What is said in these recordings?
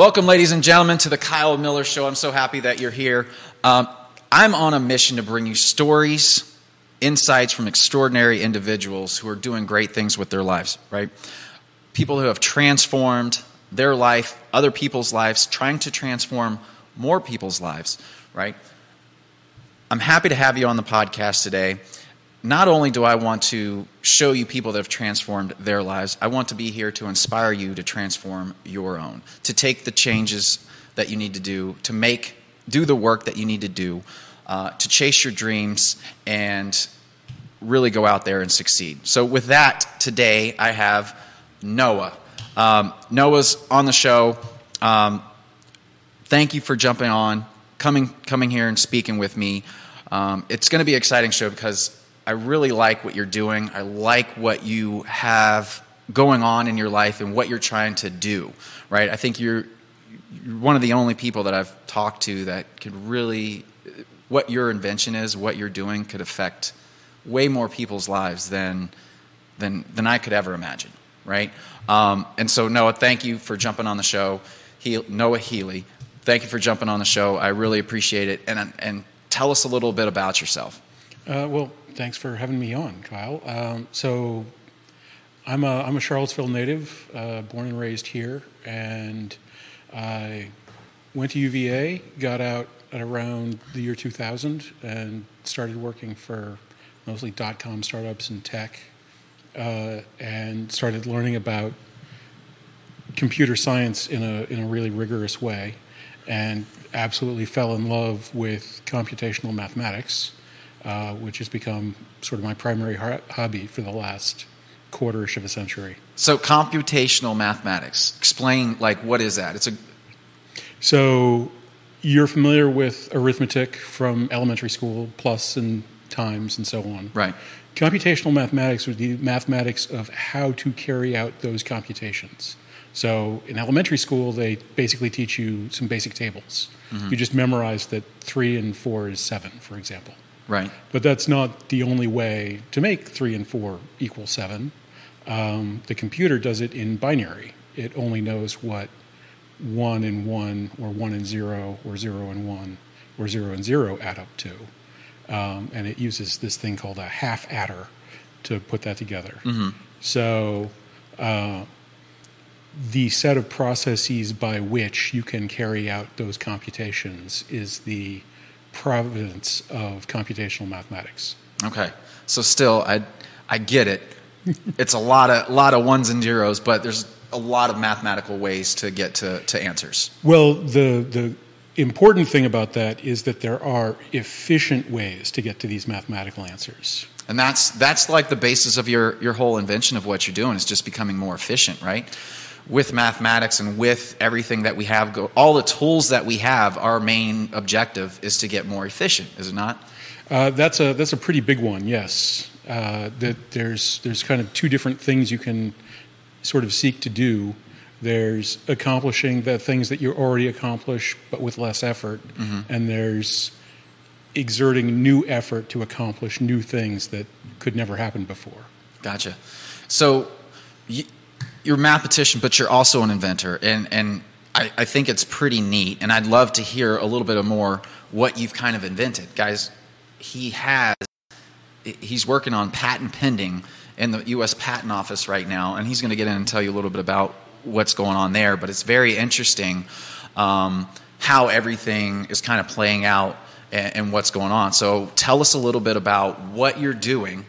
Welcome, ladies and gentlemen, to the Kyle Miller Show. I'm so happy that you're here. Um, I'm on a mission to bring you stories, insights from extraordinary individuals who are doing great things with their lives, right? People who have transformed their life, other people's lives, trying to transform more people's lives, right? I'm happy to have you on the podcast today not only do I want to show you people that have transformed their lives, I want to be here to inspire you to transform your own, to take the changes that you need to do, to make, do the work that you need to do, uh, to chase your dreams and really go out there and succeed. So, with that, today I have Noah. Um, Noah's on the show. Um, thank you for jumping on, coming, coming here and speaking with me. Um, it's going to be an exciting show because I really like what you're doing. I like what you have going on in your life and what you're trying to do, right? I think you're, you're one of the only people that I've talked to that could really, what your invention is, what you're doing could affect way more people's lives than, than, than I could ever imagine, right? Um, and so, Noah, thank you for jumping on the show. He, Noah Healy, thank you for jumping on the show. I really appreciate it. And, and tell us a little bit about yourself. Uh, well, thanks for having me on, Kyle. Um, so, I'm a, I'm a Charlottesville native, uh, born and raised here, and I went to UVA, got out at around the year 2000, and started working for mostly dot com startups and tech, uh, and started learning about computer science in a, in a really rigorous way, and absolutely fell in love with computational mathematics uh, which has become sort of my primary hobby for the last quarterish of a century. So, computational mathematics. Explain, like, what is that? It's a. So, you're familiar with arithmetic from elementary school, plus and times, and so on. Right. Computational mathematics would be mathematics of how to carry out those computations. So, in elementary school, they basically teach you some basic tables. Mm-hmm. You just memorize that three and four is seven, for example. Right. But that's not the only way to make three and four equal seven. Um, the computer does it in binary. It only knows what one and one, or one and zero, or zero and one, or zero and zero add up to. Um, and it uses this thing called a half adder to put that together. Mm-hmm. So, uh, the set of processes by which you can carry out those computations is the providence of computational mathematics. Okay, so still, I I get it. it's a lot of lot of ones and zeros, but there's a lot of mathematical ways to get to, to answers. Well, the the important thing about that is that there are efficient ways to get to these mathematical answers. And that's that's like the basis of your your whole invention of what you're doing is just becoming more efficient, right? With mathematics and with everything that we have, all the tools that we have, our main objective is to get more efficient, is it not? Uh, that's a that's a pretty big one. Yes, uh, that there's there's kind of two different things you can sort of seek to do. There's accomplishing the things that you already accomplish, but with less effort, mm-hmm. and there's exerting new effort to accomplish new things that could never happen before. Gotcha. So you're a mathematician, but you're also an inventor, and and I, I, think it's pretty neat. And I'd love to hear a little bit of more what you've kind of invented, guys. He has he's working on patent pending in the U.S. Patent Office right now, and he's going to get in and tell you a little bit about what's going on there. But it's very interesting um, how everything is kind of playing out and, and what's going on. So tell us a little bit about what you're doing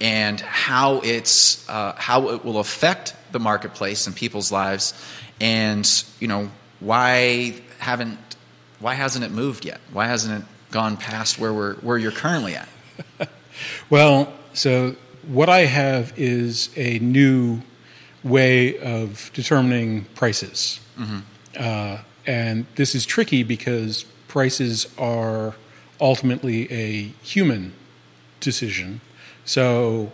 and how it's uh, how it will affect the marketplace and people's lives, and you know why haven't why hasn't it moved yet? Why hasn't it gone past where we're where you're currently at? well, so what I have is a new way of determining prices, mm-hmm. uh, and this is tricky because prices are ultimately a human decision so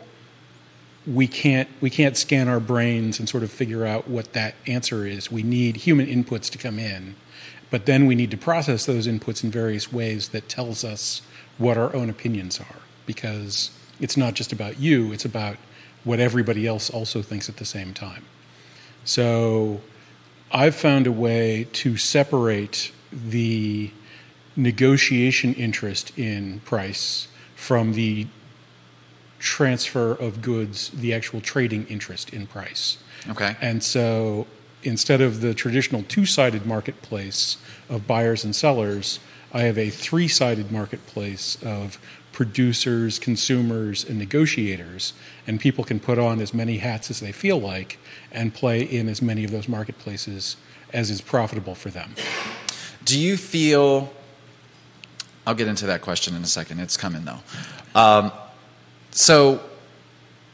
we can't we can't scan our brains and sort of figure out what that answer is. We need human inputs to come in, but then we need to process those inputs in various ways that tells us what our own opinions are because it's not just about you, it's about what everybody else also thinks at the same time. So I've found a way to separate the negotiation interest in price from the transfer of goods, the actual trading interest in price. Okay. And so instead of the traditional two sided marketplace of buyers and sellers, I have a three sided marketplace of producers, consumers, and negotiators. And people can put on as many hats as they feel like and play in as many of those marketplaces as is profitable for them. Do you feel? I'll get into that question in a second. It's coming though. Um, so,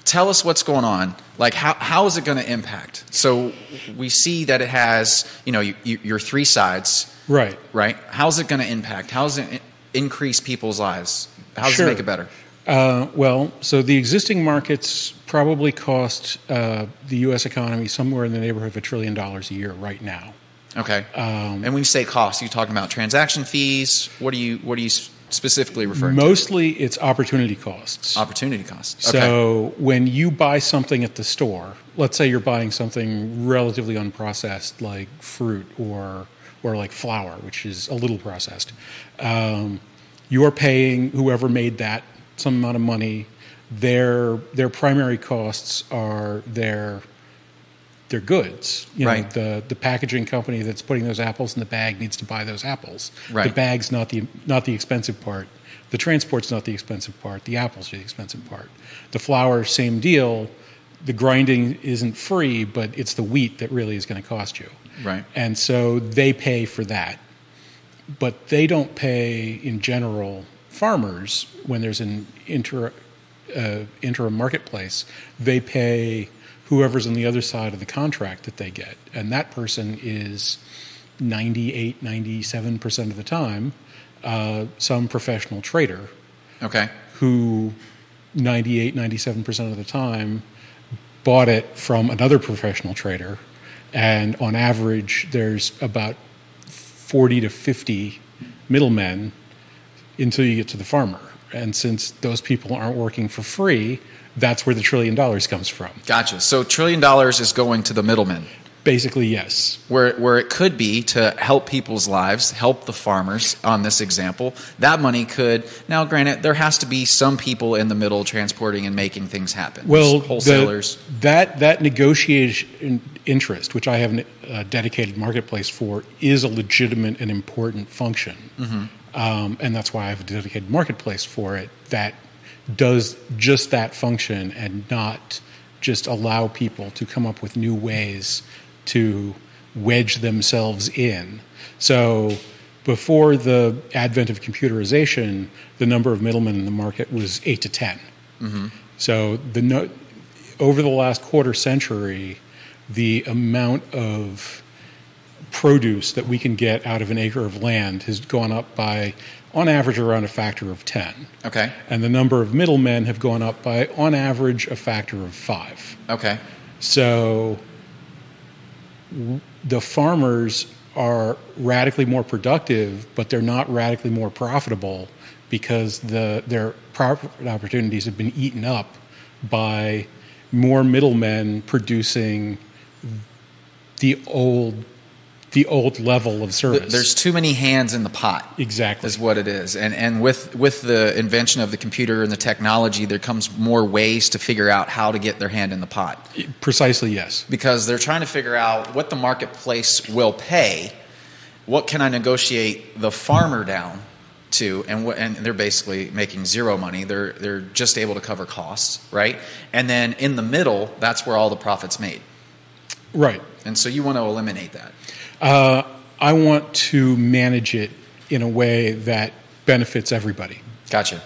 tell us what's going on. Like, how, how is it going to impact? So, we see that it has, you know, you, you, your three sides, Right. right? How's it going to impact? how's it increase people's lives? How does Sure. it make it better? Uh, well, so the existing markets probably cost uh, the U.S. economy somewhere in the neighborhood of a trillion dollars a year right now. Okay. Um, and when you say cost, you talking about transaction fees? What are you What are you specifically referring Mostly it's opportunity costs. Opportunity costs. Okay. So when you buy something at the store, let's say you're buying something relatively unprocessed like fruit or or like flour, which is a little processed, um, you're paying whoever made that some amount of money. Their their primary costs are their their goods. You know, Right. the the packaging company that's putting those apples in the bag needs to buy those apples. Right. The bag's not the not the expensive part. The transport's not the expensive part. The apples are the expensive part. The flour, same deal. The grinding isn't free, but it's the wheat that really is going to cost you. Right. And so they pay for that. But they don't pay, in general, farmers when there's an inter, uh, interim marketplace. They pay whoever's on the other side of the contract that they get. And that person is 98, 97% of the time uh, some professional trader okay. who 98, 97% of the time bought it from another professional trader. And on average, there's about 40 to 50 middlemen until you get to the farmer. And since those people aren't working for free, that's where the trillion dollars comes from. Gotcha. So trillion dollars is going to the middlemen. Basically, yes. where where it could be to help people's lives, help the farmers on this example. That money could now, granted, there has to be some people in the middle transporting and making things happen. Well, There's the- wholesalers. that that negotiation interest, which I have a dedicated marketplace for, is a legitimate and important function, um, and that's why I have a dedicated marketplace for it that does just that function and not just allow people to come up with new ways to wedge themselves in. So. Before the advent of computerization, the number of middlemen in the market was eight to 10 mm-hmm. So the no, over the last quarter century, the amount of produce that we can get out of an acre of land has gone up by, on average, around a factor of 10. Okay. And the number of middlemen have gone up by, on average, a factor of five. Okay. So the farmers are radically more productive, but they're not radically more profitable because the, their profit opportunities have been eaten up by more middlemen producing the old the old level of service. There's too many hands in the pot. exactly Is what it is, and and with with the invention of the computer and the technology, there comes more ways to figure out how to get their hand in the pot. precisely yes. because they're trying to figure out what the marketplace will pay. What can I negotiate the farmer down to? And what, and they're basically making zero money. They're they're just able to cover costs, right? And then in the middle, that's where all the profits made. Right. And so you want to eliminate that. Uh, I want to manage it in a way that benefits everybody. Gotcha.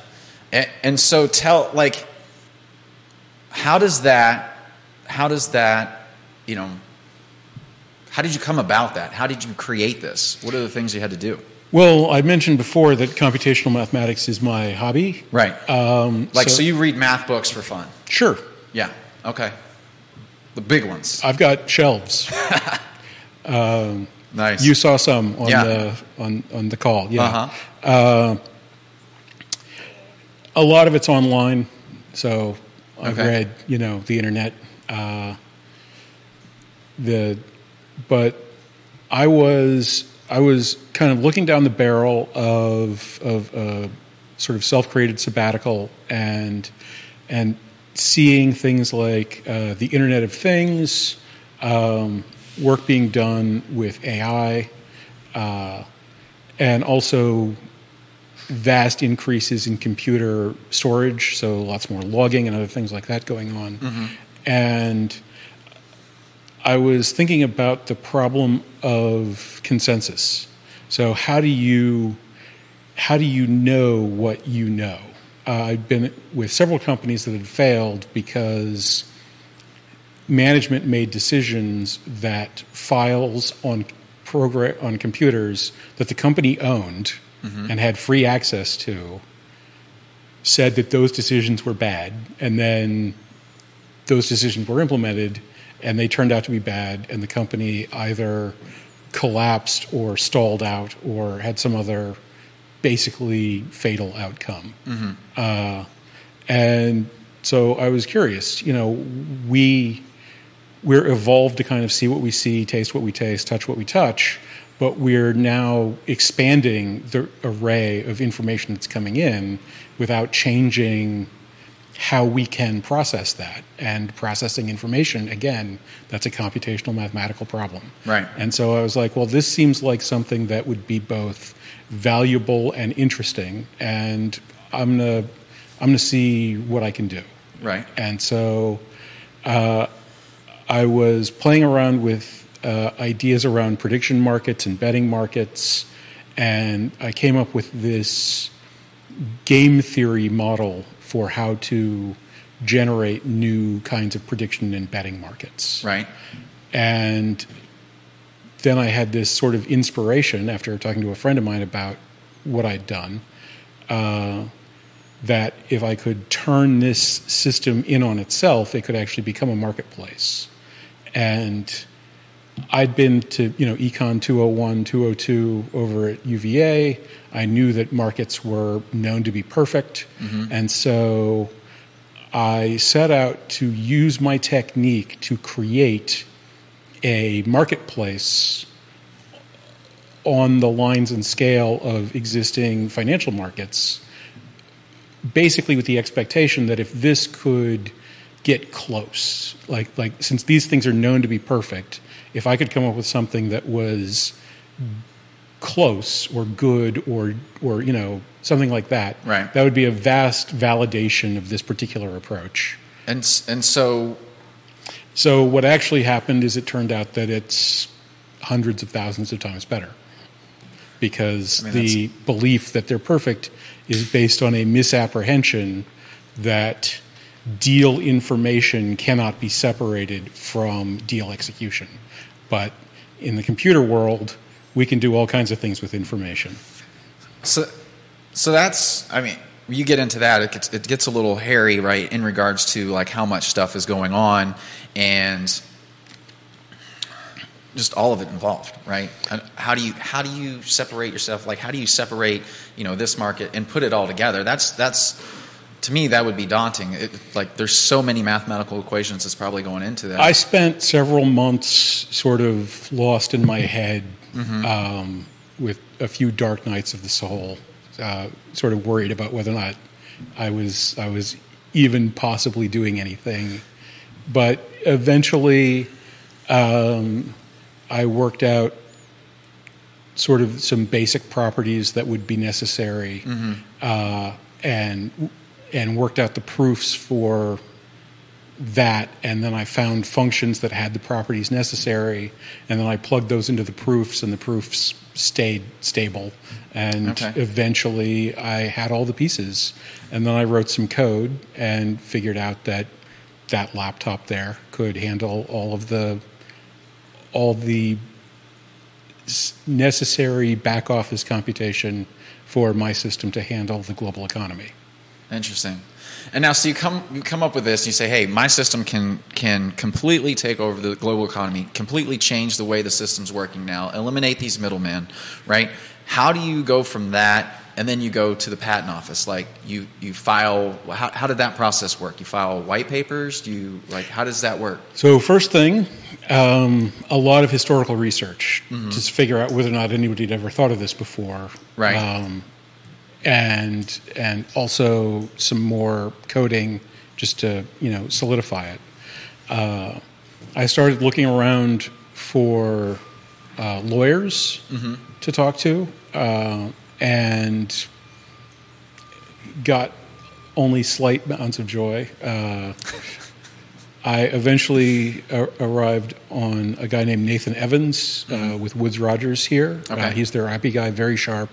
And, and so tell like how does that how does that you know how did you come about that? How did you create this? What are the things you had to do? Well, I mentioned before that computational mathematics is my hobby. Right. Um, Like, so, you read math books for fun? Sure. Yeah. Okay. The big ones. I've got shelves. Nice. You saw some on Yeah. the on, on the call. Yeah. Uh-huh. Uh, a lot of it's online, so I've Okay. read you know the internet. Uh, the but I was I was kind of looking down the barrel of of a sort of self-created sabbatical and and seeing things like uh, the Internet of Things, um, work being done with AI, uh, and also vast increases in computer storage, so lots more logging and other things like that going on. Mm-hmm. And I was thinking about the problem of consensus. So how do you how do you know what you know? Uh, I've been with several companies that had failed because management made decisions that files on program on computers that the company owned mm-hmm. and had free access to said that those decisions were bad and then those decisions were implemented and they turned out to be bad and the company either collapsed or stalled out or had some other basically fatal outcome mm-hmm. uh, and so i was curious you know we we're evolved to kind of see what we see taste what we taste touch what we touch but we're now expanding the array of information that's coming in without changing how we can process that. And processing information, again, that's a computational mathematical problem. Right. And so I was like, well, this seems like something that would be both valuable and interesting, and I'm gonna I'm gonna see what I can do. Right. And so uh, I was playing around with uh, ideas around prediction markets and betting markets, and I came up with this game theory model for how to generate new kinds of prediction and betting markets. Right. And then I had this sort of inspiration after talking to a friend of mine about what I'd done. Uh, that if I could turn this system in on itself, it could actually become a marketplace. And I'd been to you know Econ 201, 202 over at UVA. I knew that markets were known to be perfect, mm-hmm. and so I set out to use my technique to create a marketplace on the lines and scale of existing financial markets, basically with the expectation that if this could get close, like like since these things are known to be perfect if I could come up with something that was close or good or or you know something like that, right. that would be a vast validation of this particular approach. And and so, so what actually happened is it turned out that it's hundreds of thousands of times better because I mean, the belief that they're perfect is based on a misapprehension that deal information cannot be separated from deal execution. But in the computer world, we can do all kinds of things with information. So, so that's, I mean, you get into that, it gets, it gets a little hairy, right, in regards to like how much stuff is going on and just all of it involved, right? How do you how do you separate yourself? Like, how do you separate, you know, this market and put it all together? That's that's to me that would be daunting it, like there's so many mathematical equations that's probably going into that i spent several months sort of lost in my head mm-hmm. um, with a few dark nights of the soul uh, sort of worried about whether or not i was i was even possibly doing anything but eventually um, i worked out sort of some basic properties that would be necessary mm-hmm. uh, and and worked out the proofs for that and then I found functions that had the properties necessary and then I plugged those into the proofs and the proofs stayed stable and okay. eventually I had all the pieces and then I wrote some code and figured out that that laptop there could handle all of the all the necessary back office computation for my system to handle the global economy. Interesting. And now, so you come you come up with this, and you say, "Hey, my system can can completely take over the global economy, completely change the way the system's working now, eliminate these middlemen." Right? How do you go from that, and then you go to the patent office? Like you you file. How, how did that process work? You file white papers? Do you like? How does that work? So first thing, Um, a lot of historical research to figure out whether or not anybody had ever thought of this before. Right. Um, and and also some more coding just to you know solidify it. Uh, I started looking around for uh, lawyers to talk to, uh, and got only slight amounts of joy. Uh, I eventually a- arrived on a guy named Nathan Evans uh, with Woods Rogers here. Uh, Okay. he's their IP guy, very sharp,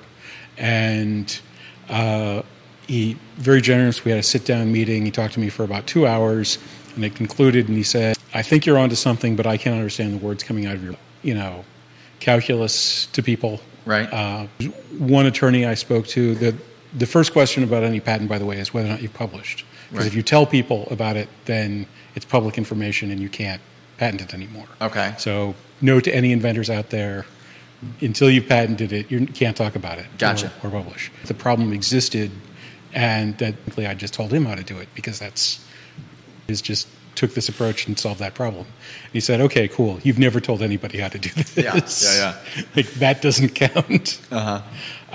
and uh, he very generous. We had a sit down meeting. He talked to me for about two hours, and it concluded. And he said, "I think you're onto something, but I can't understand the words coming out of your, you know, calculus to people." Right. Uh, one attorney I spoke to, the, the first question about any patent, by the way, is whether or not you've published. Because Right. if you tell people about it, then it's public information and you can't patent it anymore. Okay. So, note to any inventors out there until you've patented it, you can't talk about it Gotcha. or, or publish. The problem existed, and that I just told him how to do it because that's is just took this approach and solved that problem. And he said, "Okay, cool. You've never told anybody how to do this. Yeah, yeah, yeah. like that doesn't count." Uh-huh.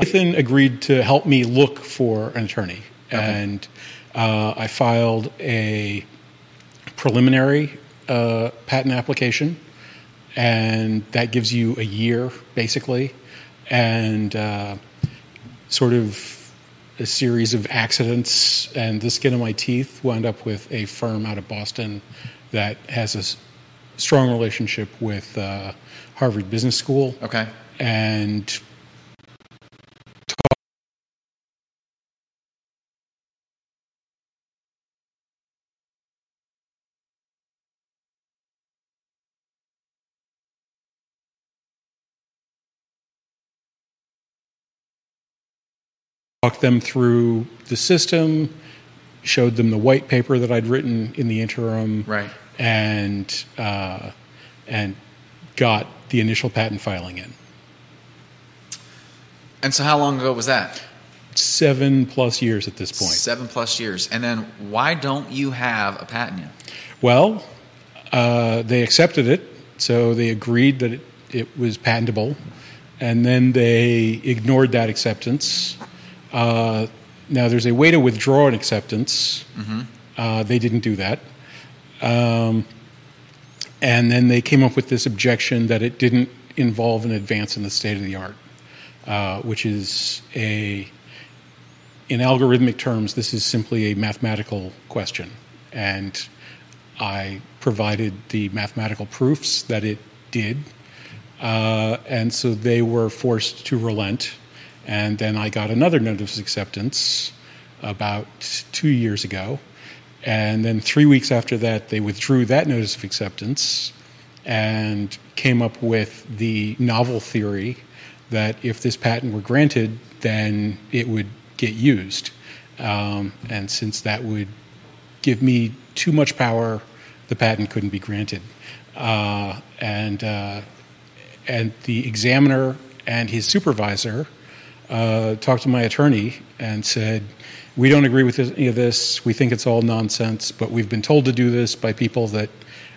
Ethan agreed to help me look for an attorney, and uh, I filed a preliminary uh, patent application, and that gives you a year basically, and uh, sort of a series of accidents and the skin of my teeth wound up with a firm out of Boston that has a s- strong relationship with uh, Harvard Business School Okay. and talked them through the system, showed them the white paper that I'd written in the interim, Right. and uh, and got the initial patent filing in. And so, how long ago was that? Seven plus years at this point. Seven plus years. And then, why don't you have a patent yet? Well, uh, they accepted it, so they agreed that it, it was patentable, and then they ignored that acceptance. Uh, now, there's a way to withdraw an acceptance. Uh, they didn't do that. Um, and then they came up with this objection that it didn't involve an advance in the state of the art, uh, which is a in algorithmic terms, this is simply a mathematical question. And I provided the mathematical proofs that it did. Uh, and so they were forced to relent. And then I got another notice of acceptance about two years ago. And then three weeks after that, they withdrew that notice of acceptance and came up with the novel theory that if this patent were granted, then it would get used. Um, and since that would give me too much power, the patent couldn't be granted. Uh, and, uh, and the examiner and his supervisor uh, talked to my attorney and said, We don't agree with any of this. We think it's all nonsense, but we've been told to do this by people that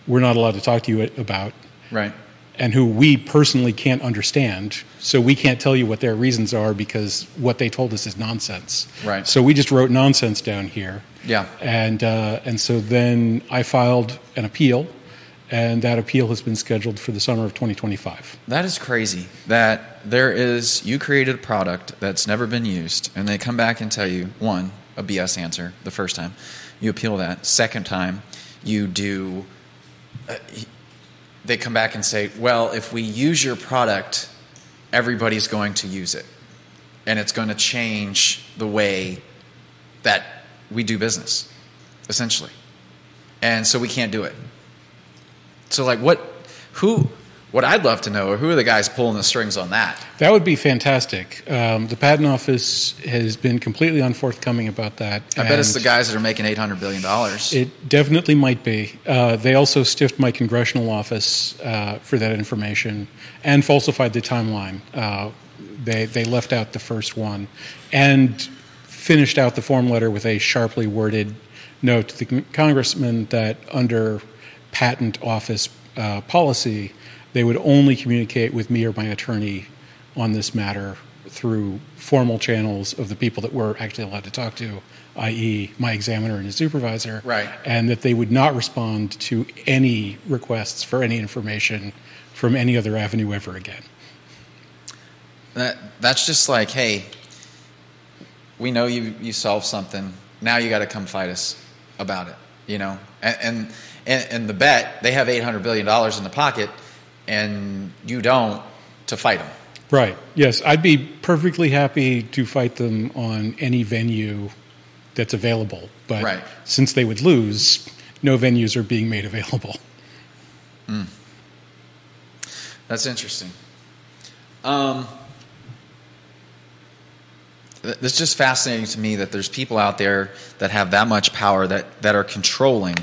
we're not allowed to talk to you about Right. and who we personally can't understand. So we can't tell you what their reasons are because what they told us is nonsense. Right. So we just wrote nonsense down here. Yeah. And uh, and so then I filed an appeal, and that appeal has been scheduled for the summer of 2025. That is crazy. That there is, you created a product that's never been used, and they come back and tell you, one, a BS answer the first time. You appeal that. Second time, you do, uh, they come back and say, well, if we use your product, everybody's going to use it. And it's going to change the way that we do business, essentially. And so we can't do it. So, like, what, who, what I'd love to know are who are the guys pulling the strings on that? That would be fantastic. Um, the patent office has been completely unforthcoming about that. I bet it's the guys that are making $800 billion. It definitely might be. Uh, they also stiffed my congressional office uh, for that information and falsified the timeline. Uh, they they left out the first one and finished out the form letter with a sharply worded note to the congressman that under patent office uh, policy, they would only communicate with me or my attorney on this matter through formal channels of the people that we're actually allowed to talk to, i.e., my examiner and his supervisor. Right. And that they would not respond to any requests for any information from any other avenue ever again. That that's just like, hey, we know you you solved something. Now you got to come fight us about it. You know, and and and, and the bet they have eight hundred billion dollars in the pocket, and you don't to fight them. Right. Yes, I'd be perfectly happy to fight them on any venue that's available. But Right. since they would lose, no venues are being made available. That's interesting. Um, it's just fascinating to me that there's people out there that have that much power that, that are controlling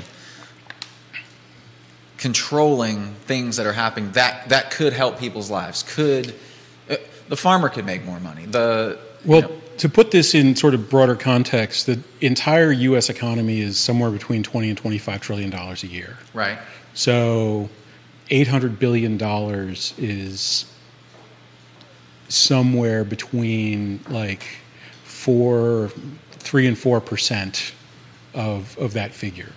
controlling things that are happening that, that could help people's lives. Could uh, the farmer could make more money? The you Well, know, to put this in sort of broader context, the entire U.S. economy is somewhere between 20 and 25 trillion dollars a year. right, So, 800 billion dollars is somewhere between like four, three and four percent of of that figure.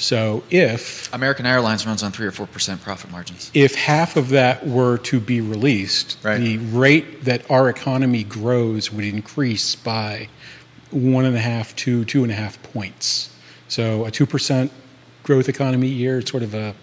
So, if American Airlines runs on three or four percent profit margins. if half of that were to be released, Right. the rate that our economy grows would increase by one and a half to two and a half points. So a two percent growth economy year, sort of a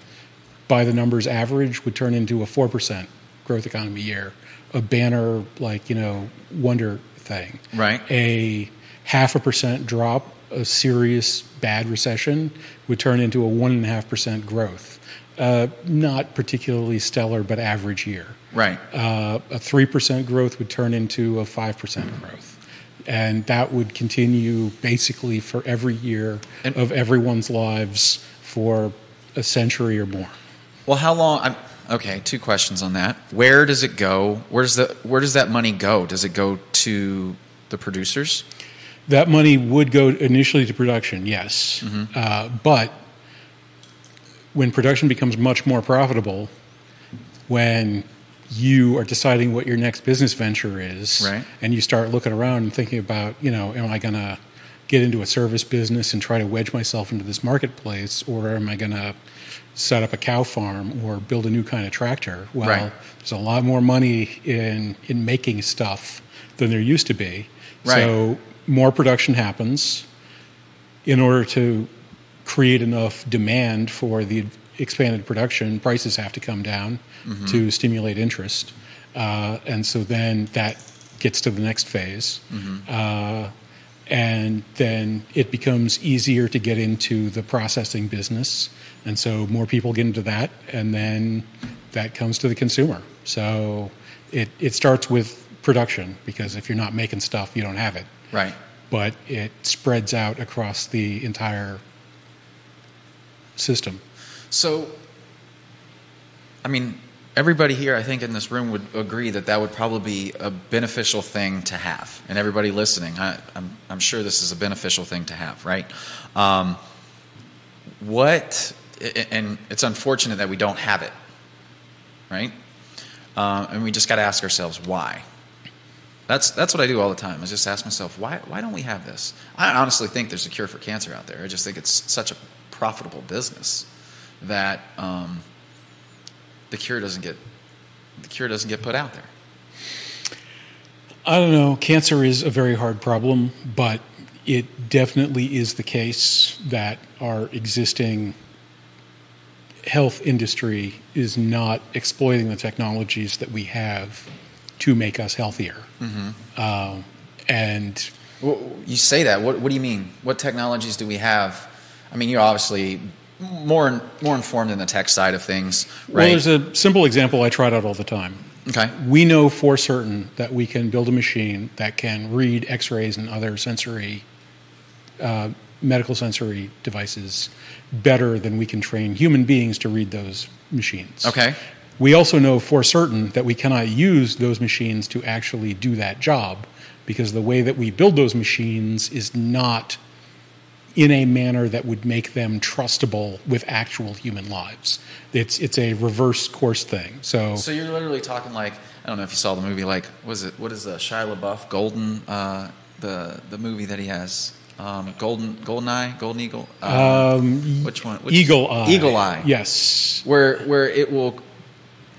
by the numbers average, would turn into a four percent growth economy year. A banner like you know wonder thing. Right. A half a percent drop, a serious bad recession would turn into a one and a half percent growth. Uh, not particularly stellar, but average year. Right. Uh, a three percent growth would turn into a five percent growth, and that would continue basically for every year And- of everyone's lives for a century or more. Well, how long? I'm, okay, two questions on that. Where does it go? Where does the where does that money go? Does it go to the producers? That money would go initially to production, yes, uh, but when production becomes much more profitable, when you are deciding what your next business venture is, Right. and you start looking around and thinking about, you know, am I going to get into a service business and try to wedge myself into this marketplace, or am I going to set up a cow farm or build a new kind of tractor? Well, Right. there's a lot more money in in making stuff than there used to be. Right. So more production happens in order to create enough demand for the expanded production, prices have to come down to stimulate interest. Uh, and so then that gets to the next phase. Uh, and then it becomes easier to get into the processing business. And so more people get into that, and then that comes to the consumer. So it, it starts with production, because if you're not making stuff, you don't have it Right. but it spreads out across the entire system. So, I mean, everybody here, I think, in this room would agree that that would probably be a beneficial thing to have. And everybody listening, I, I'm, I'm sure this is a beneficial thing to have, right? Um, what, and it's unfortunate that we don't have it, right? Um, and we just got to ask ourselves why. That's that's what I do all the time. I just ask myself why why don't we have this? I honestly think there's a cure for cancer out there. I just think it's such a profitable business that um, the cure doesn't get the cure doesn't get put out there. I don't know. Cancer is a very hard problem, but it definitely is the case that our existing health industry is not exploiting the technologies that we have to make us healthier. Um, and Well, you say that. What, what do you mean? What technologies do we have? I mean, you're obviously more more informed in the tech side of things, well, there's a simple example I trot out all the time. okay. We know for certain that we can build a machine that can read x rays and other sensory, uh, medical sensory devices better than we can train human beings to read those machines. Okay. We also know for certain that we cannot use those machines to actually do that job because the way that we build those machines is not in a manner that would make them trustable with actual human lives. It's it's a reverse course thing. So So you're literally talking like I don't know if you saw the movie. Like, was it what is the Shia LaBeouf Golden uh, the the movie that he has um, Golden Golden Eye Golden Eagle? Um, which one? Which, Eagle Eye. Eagle Eye. Yes. Where where it will.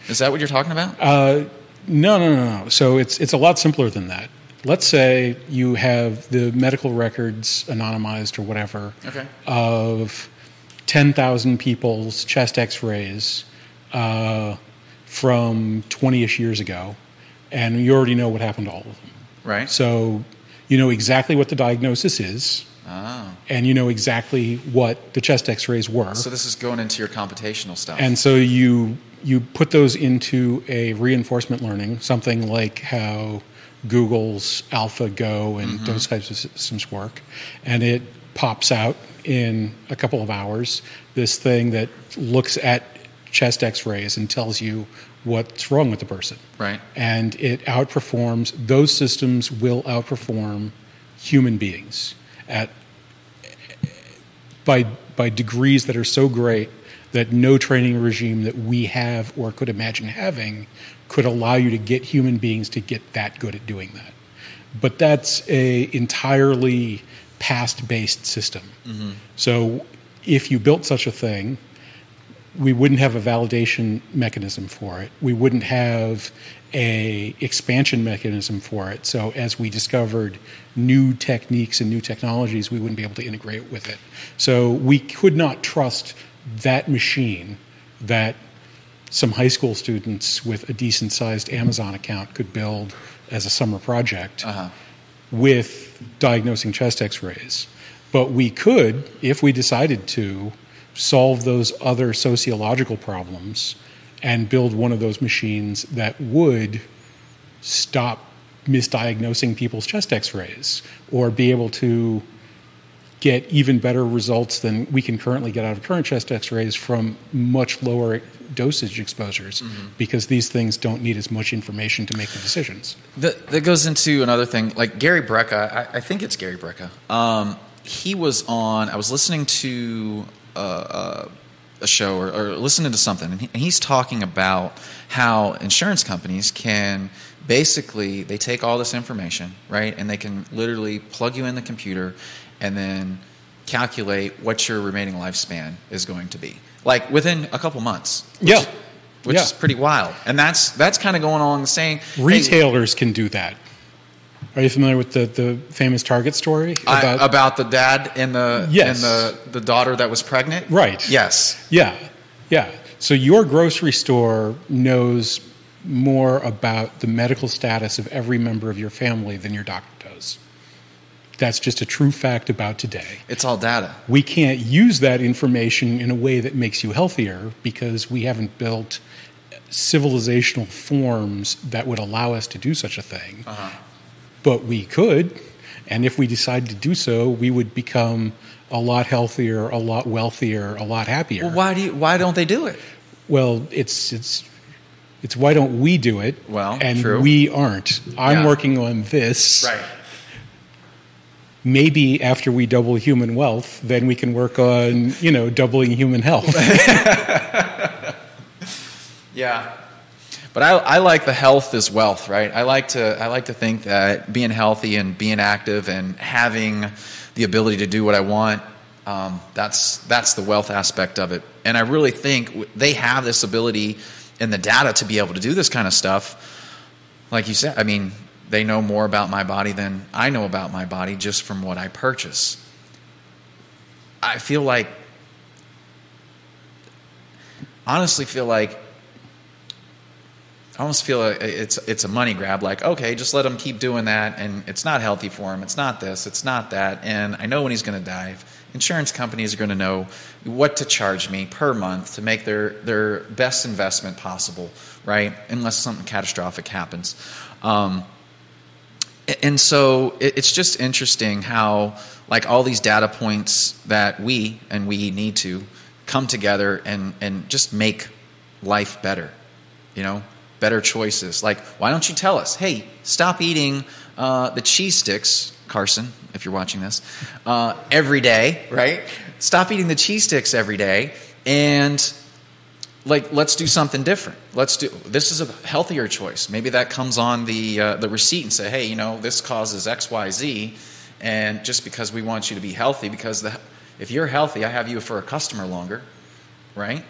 Is that what you're talking about? Uh, no, no, no, no. So it's it's a lot simpler than that. Let's say you have the medical records anonymized or whatever okay. of ten thousand people's chest X-rays uh, from twenty-ish years ago, and you already know what happened to all of them. Right. So you know exactly what the diagnosis is, oh. and you know exactly what the chest X-rays were. So this is going into your computational stuff. And so you you put those into a reinforcement learning, something like how Google's AlphaGo and mm-hmm. those types of systems work, and it pops out in a couple of hours this thing that looks at chest X-rays and tells you what's wrong with the person. Right. And it outperforms those systems will outperform human beings at by by degrees that are so great that no training regime that we have or could imagine having could allow you to get human beings to get that good at doing that. But that's a entirely past based system. Mm-hmm. So if you built such a thing, we wouldn't have a validation mechanism for it. We wouldn't have a expansion mechanism for it. So as we discovered new techniques and new technologies, we wouldn't be able to integrate with it. So we could not trust that machine that some high school students with a decent sized Amazon account could build as a summer project Uh-huh. with diagnosing chest x rays. But we could, if we decided to, solve those other sociological problems and build one of those machines that would stop misdiagnosing people's chest x rays or be able to get even better results than we can currently get out of current chest x rays from much lower dosage exposures because these things don't need as much information to make the decisions. That, that goes into another thing. Like Gary Brecka, I, I think it's Gary Brecka. Um, he was on. I was listening to uh, uh, a show or, or listening to something, and, he, and he's talking about how insurance companies can basically they take all this information, right, and they can literally plug you in the computer, and then calculate what your remaining lifespan is going to be, like within a couple months. which- Yeah. Which Yeah. is pretty wild, and that's that's kind of going along the same. hey, Retailers can do that. Are you familiar with the, the famous Target story I- about? about the dad and the Yes. and the, the daughter that was pregnant. Right. Yes. yeah, yeah. So your grocery store knows more about the medical status of every member of your family than your doctor. That's just a true fact about today. It's all data. We can't use that information in a way that makes you healthier because we haven't built civilizational forms that would allow us to do such a thing. Uh-huh. But we could, and if we decided to do so, we would become a lot healthier, a lot wealthier, a lot happier. Well, why do you, why don't they do it? Well, it's it's it's why don't we do it? Well, and true. we aren't. I'm Yeah. working on this. Maybe after we double human wealth, then we can work on you know doubling human health. Yeah. But I, I like the health is wealth, right? I like to I like to think that being healthy and being active and having the ability to do what I want, um, that's that's the wealth aspect of it. And I really think they have this ability and the data to be able to do this kind of stuff. Like you said, I mean, they know more about my body than I know about my body just from what I purchase. I feel like honestly feel like I almost feel like it's it's a money grab. Like, okay, just let him keep doing that, and it's not healthy for him. It's not this. It's not that. And I know when he's going to die. Insurance companies are going to know what to charge me per month to make their their best investment possible, right? Unless something catastrophic happens. Um, and so it's just interesting how like all these data points that we and we need to come together and and just make life better you know better choices like why don't you tell us hey stop eating uh, the cheese sticks, Carson, if you're watching this, uh, every day, right? Stop eating the cheese sticks every day and like let's do something different. Let's do this is a healthier choice. Maybe that comes on the uh, the receipt and say hey you know this causes xyz and just because we want you to be healthy because the, if you're healthy i have you for a customer longer right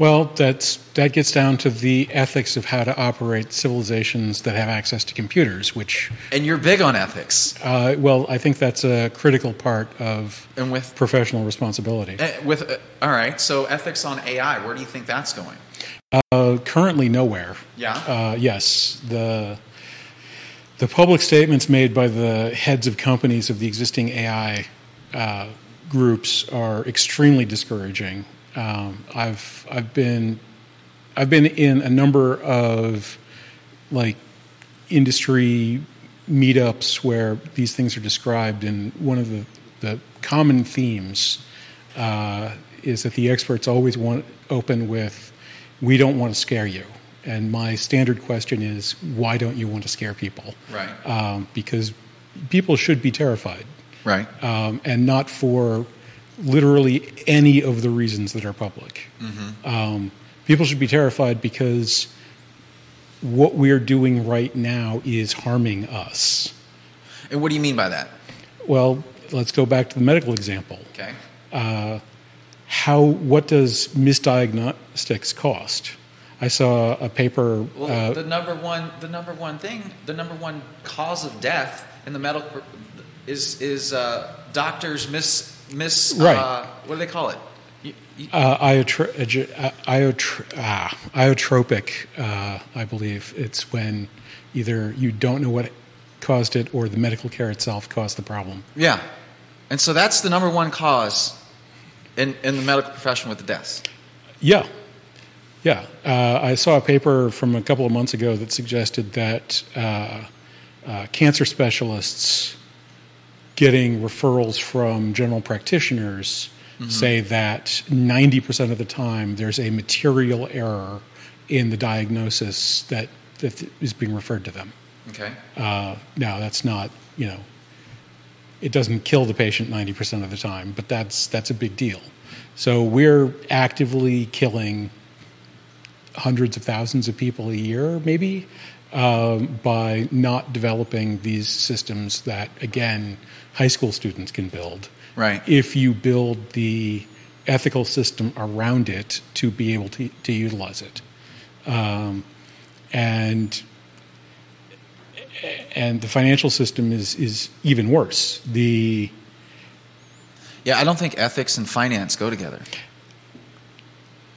Well, that's that gets down to the ethics of how to operate civilizations that have access to computers. Which, and you're big on ethics uh, well, I think that's a critical part of and with professional responsibility. eh, with uh, all right so ethics on ai where do you think that's going Uh, currently, nowhere. yeah Uh, yes, the the public statements made by the heads of companies of the existing AI uh, groups are extremely discouraging. Um, I've I've been I've been in a number of like industry meetups where these things are described, and one of the the common themes uh, is that the experts always want open with, "We don't want to scare you." And my standard question is, "Why don't you want to scare people?" Right. Um, because people should be terrified, right um, and not for literally any of the reasons that are public. Um, people should be terrified because what we're doing right now is harming us. and what do you mean by that Well, let's go back to the medical example. okay How what does misdiagnostics cost? I saw a paper. Well, uh, the number one, the number one thing, the number one cause of death in the medical is is uh, doctors miss miss. Right. Uh, what do they call it? You, you, uh, iotro- uh, ah, iotropic, uh, I believe. It's when either you don't know what caused it or the medical care itself caused the problem. yeah, and so that's the number one cause in in the medical profession with the deaths. Yeah. Yeah. Uh, I saw a paper from a couple of months ago that suggested that uh, uh, cancer specialists getting referrals from general practitioners say that 90% of the time there's a material error in the diagnosis that, that is being referred to them. Okay. Uh, now, that's not, you know, it doesn't kill the patient 90% of the time, but that's, that's a big deal. So we're actively killing hundreds of thousands of people a year, maybe, um, by not developing these systems that, again, high school students can build. Right. If you build the ethical system around it to be able to, to utilize it. Um, and and the financial system is is even worse. The Yeah, I don't think ethics and finance go together,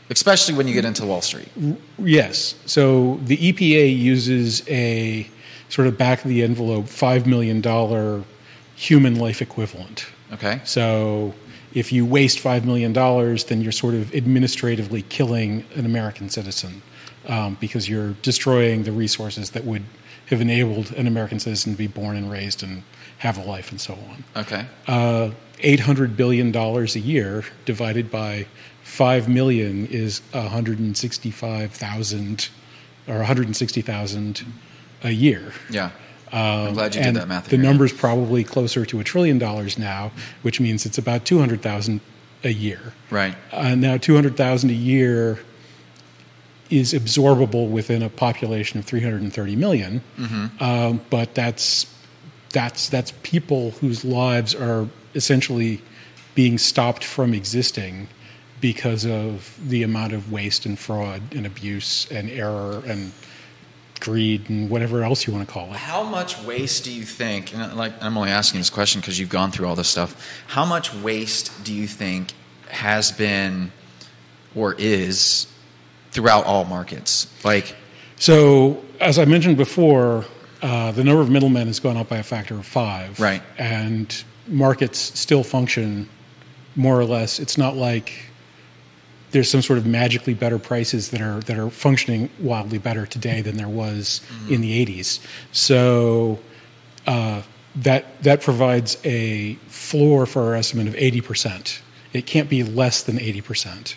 especially when you get into Wall Street. yes, so the EPA uses a sort of back of the envelope five million dollar human life equivalent. Okay. So if you waste five million dollars, then you're sort of administratively killing an American citizen um, because you're destroying the resources that would have enabled an American citizen to be born and raised and have a life and so on. Okay. Uh, Eight hundred billion dollars a year divided by five million is hundred and sixty-five thousand or one hundred and sixty thousand a year. Yeah. I'm glad you Um, did that math. The here. number's probably closer to a trillion dollars now, which means it's about two hundred thousand a year. Right. Uh, now, two hundred thousand a year is absorbable within a population of three hundred and thirty million, um, but that's that's that's people whose lives are essentially being stopped from existing because of the amount of waste and fraud and abuse and error and greed and whatever else you want to call it. How much waste do you think? And like, I'm only asking this question because you've gone through all this stuff. How much waste do you think has been or is throughout all markets? Like, So, as I mentioned before, uh, the number of middlemen has gone up by a factor of five. Right. And markets still function more or less. It's not like there's some sort of magically better prices that are that are functioning wildly better today than there was in the 80s. So uh, that that provides a floor for our estimate of 80%. It can't be less than 80%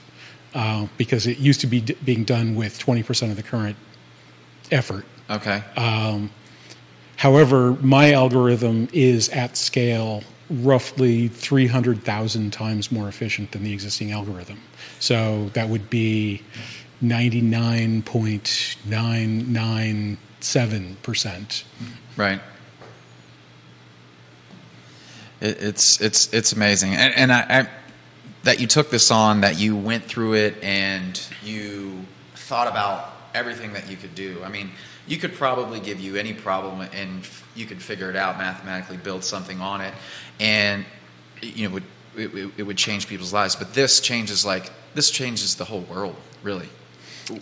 uh, because it used to be d- being done with 20% of the current effort. okay, However, my algorithm is at scale roughly 300,000 times more efficient than the existing algorithm. So that would be 99.997%. Right. It, it's it's it's amazing, and, and I, I, that you took this on, that you went through it, and you thought about everything that you could do. I mean, you could probably give you any problem, and you could figure it out mathematically, build something on it, and you know would it, it would change people's lives. But this changes like this changes the whole world, really.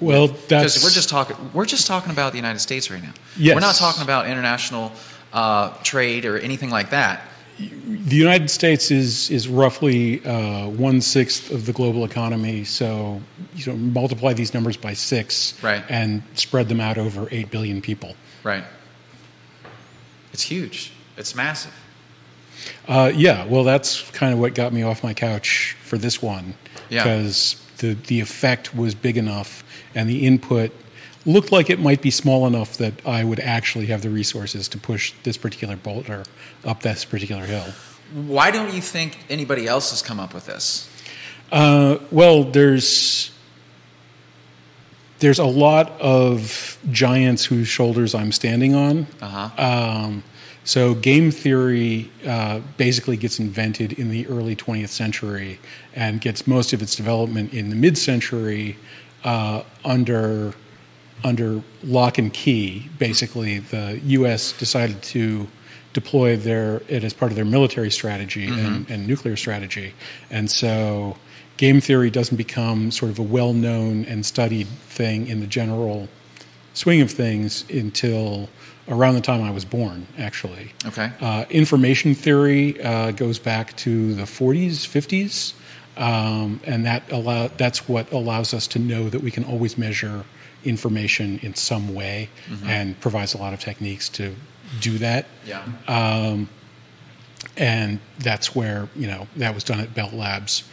Well, because we're just talking we're just talking about the United States right now. Yes. We're not talking about international uh, trade or anything like that. The United States is is roughly uh, one sixth of the global economy. So you know, multiply these numbers by six, Right. and spread them out over eight billion people. Right. It's huge. It's massive. Uh, yeah, well, that's kind of what got me off my couch for this one, Yeah. because the the effect was big enough, and the input looked like it might be small enough that I would actually have the resources to push this particular boulder up this particular hill. Why don't you think anybody else has come up with this? Uh, well, there's there's a lot of giants whose shoulders I'm standing on. Uh-huh. Um, so game theory uh, basically gets invented in the early 20th century and gets most of its development in the mid-century uh, under under lock and key. Basically, the U.S. decided to deploy their it as part of their military strategy and, and nuclear strategy, and so game theory doesn't become sort of a well-known and studied thing in the general swing of things until around the time I was born, actually. Okay. Uh, information theory uh, goes back to the 40s, 50s, um, and that allow, that's what allows us to know that we can always measure information in some way and provides a lot of techniques to do that. Yeah. And that's where, you know, that was done at Bell Labs.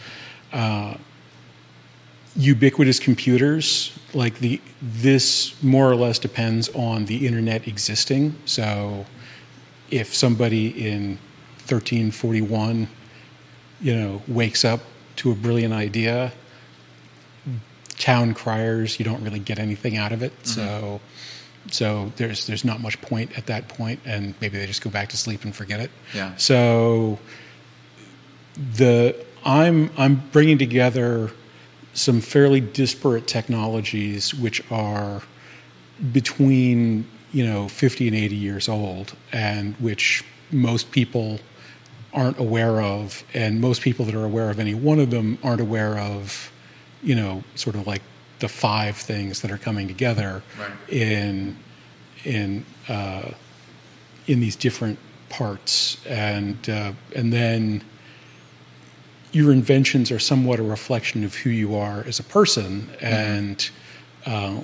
Uh, ubiquitous computers like the this more or less depends on the internet existing so if somebody in 1341 you know wakes up to a brilliant idea town criers you don't really get anything out of it. Mm-hmm. So so there's there's not much point at that point and maybe they just go back to sleep and forget it. Yeah. so the I'm I'm bringing together some fairly disparate technologies which are between you know 50 and 80 years old and which most people aren't aware of and most people that are aware of any one of them aren't aware of you know sort of like the five things that are coming together Right. in in uh, in these different parts and uh, and then your inventions are somewhat a reflection of who you are as a person and uh,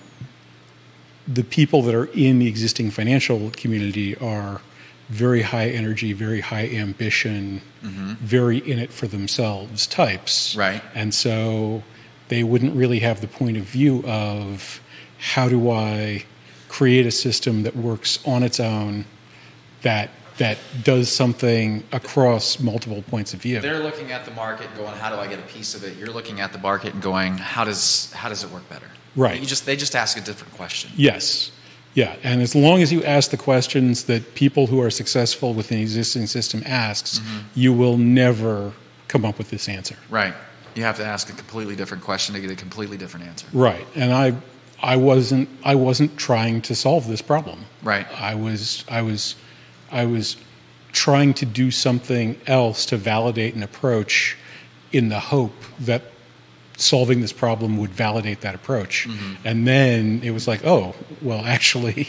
the people that are in the existing financial community are very high energy very high ambition very in it for themselves types Right. and so they wouldn't really have the point of view of how do I create a system that works on its own that that does something across multiple points of view. They're looking at the market, going, "How do I get a piece of it?" You're looking at the market and going, "How does how does it work better?" Right. You just they just ask a different question. Yes. Yeah, and as long as you ask the questions that people who are successful with an existing system asks, mm-hmm. you will never come up with this answer. Right. You have to ask a completely different question to get a completely different answer. Right. And I I wasn't I wasn't trying to solve this problem. Right. I was I was I was trying to do something else to validate an approach in the hope that solving this problem would validate that approach. Mm-hmm. And then it was like, oh, well actually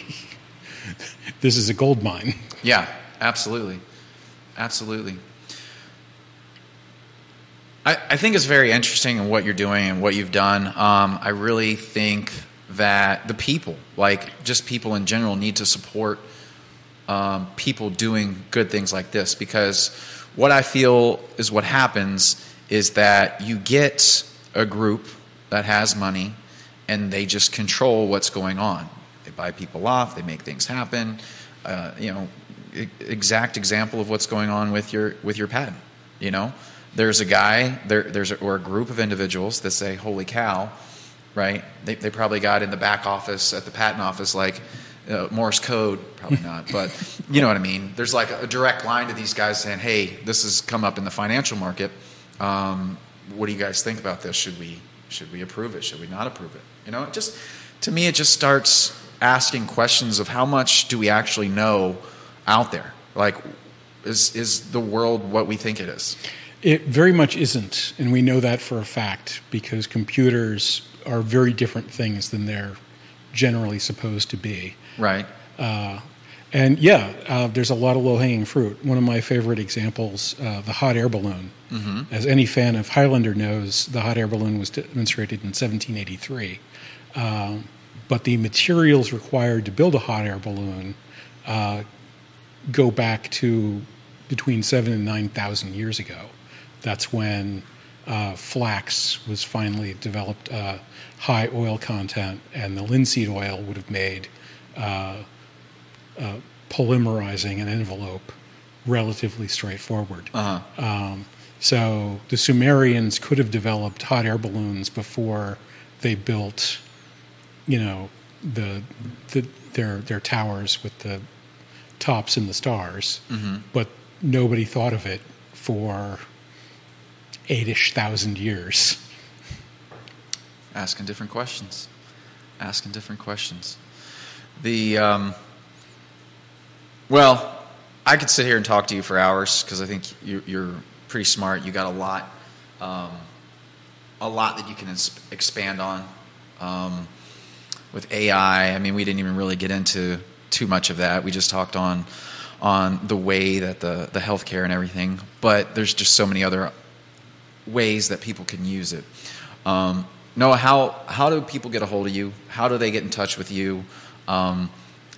this is a gold mine. Yeah, absolutely. Absolutely. I, I think it's very interesting in what you're doing and what you've done. Um, I really think that the people, like just people in general, need to support um, people doing good things like this because what I feel is what happens is that you get a group that has money and they just control what's going on. They buy people off, they make things happen. uh, you know, exact example of what's going on with your with your patent. You know, there's a guy there, there's a, or a group of individuals that say, "Holy cow!" Right? They, they probably got in the back office at the patent office like uh, Morse code, probably not, but you know what I mean. There's like a direct line to these guys saying, "Hey, this has come up in the financial market. Um, what do you guys think about this? Should we should we approve it? Should we not approve it?" You know, it just to me, it just starts asking questions of how much do we actually know out there? Like, is is the world what we think it is? It very much isn't, and we know that for a fact because computers are very different things than they're generally supposed to be. Right. And yeah, uh, there's a lot of low hanging fruit. One of my favorite examples, uh, the hot air balloon. Mm-hmm. As any fan of Highlander knows, the hot air balloon was demonstrated in 1783. Um, but the materials required to build a hot air balloon uh, go back to between seven and 9,000 years ago. That's when uh, flax was finally developed uh, high oil content, and the linseed oil would have made polymerizing an envelope relatively straightforward. Uh-huh. Um, so the Sumerians could have developed hot air balloons before they built, you know, the, the their their towers with the tops in the stars, but nobody thought of it for eight-ish thousand years. asking different questions. Asking different questions. The um, well i could sit here and talk to you for hours because i think you, you're pretty smart. You got a lot um, a lot that you can ins- expand on um, with ai i mean we didn't even really get into too much of that. We just talked on on the way that the the healthcare and everything. But there's just so many other ways that people can use it. Um, Noah, how how do people get a hold of you? How do they get in touch with you? Um,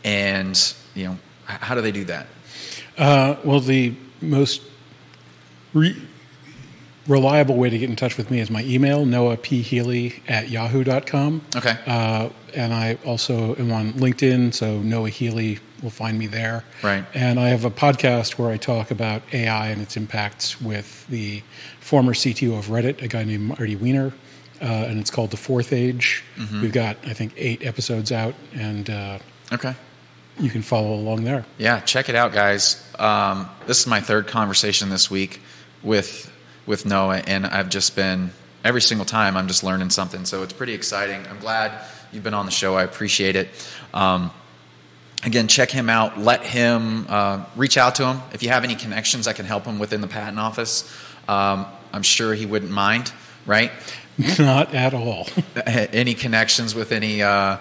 and you know, how do they do that? Uh, well, the most re- reliable way to get in touch with me is my email, noahphealy at yahoo.com. Okay. Uh, and I also am on LinkedIn, so Noah Healy will find me there. Right. And I have a podcast where I talk about AI and its impacts with the former CTO of Reddit, a guy named Marty Weiner. Uh, and it's called The Fourth Age. We've got, I think, eight episodes out, and uh, Okay. you can follow along there. Yeah, check it out, guys. Um, this is my third conversation this week with with Noah, and I've just been every single time I'm just learning something. So it's pretty exciting. I'm glad you've been on the show. I appreciate it. Um, again, check him out. Let him uh, reach out to him if you have any connections. I can help him within the patent office. Um, I'm sure he wouldn't mind. Right? Not at all. any connections with any uh,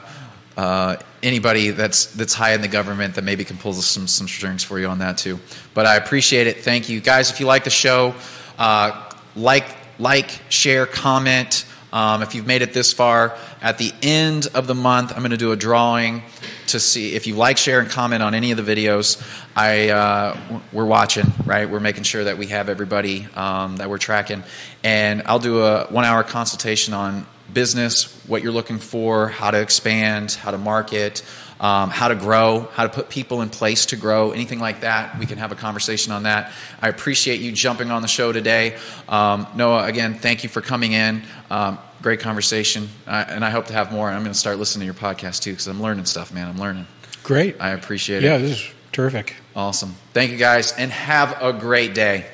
uh, anybody that's that's high in the government that maybe can pull some some strings for you on that too. But I appreciate it. Thank you, guys. If you like the show, uh, like like share comment. Um, if you've made it this far, at the end of the month, I'm going to do a drawing to see if you like, share, and comment on any of the videos. I uh, we're watching, right? We're making sure that we have everybody um, that we're tracking, and I'll do a one-hour consultation on business, what you're looking for, how to expand, how to market, um, how to grow, how to put people in place to grow, anything like that. We can have a conversation on that. I appreciate you jumping on the show today. Um, Noah, again, thank you for coming in. Um, great conversation, uh, and I hope to have more. I'm going to start listening to your podcast too because I'm learning stuff, man. I'm learning. Great. I appreciate yeah, it. Yeah, this is terrific. Awesome. Thank you guys, and have a great day.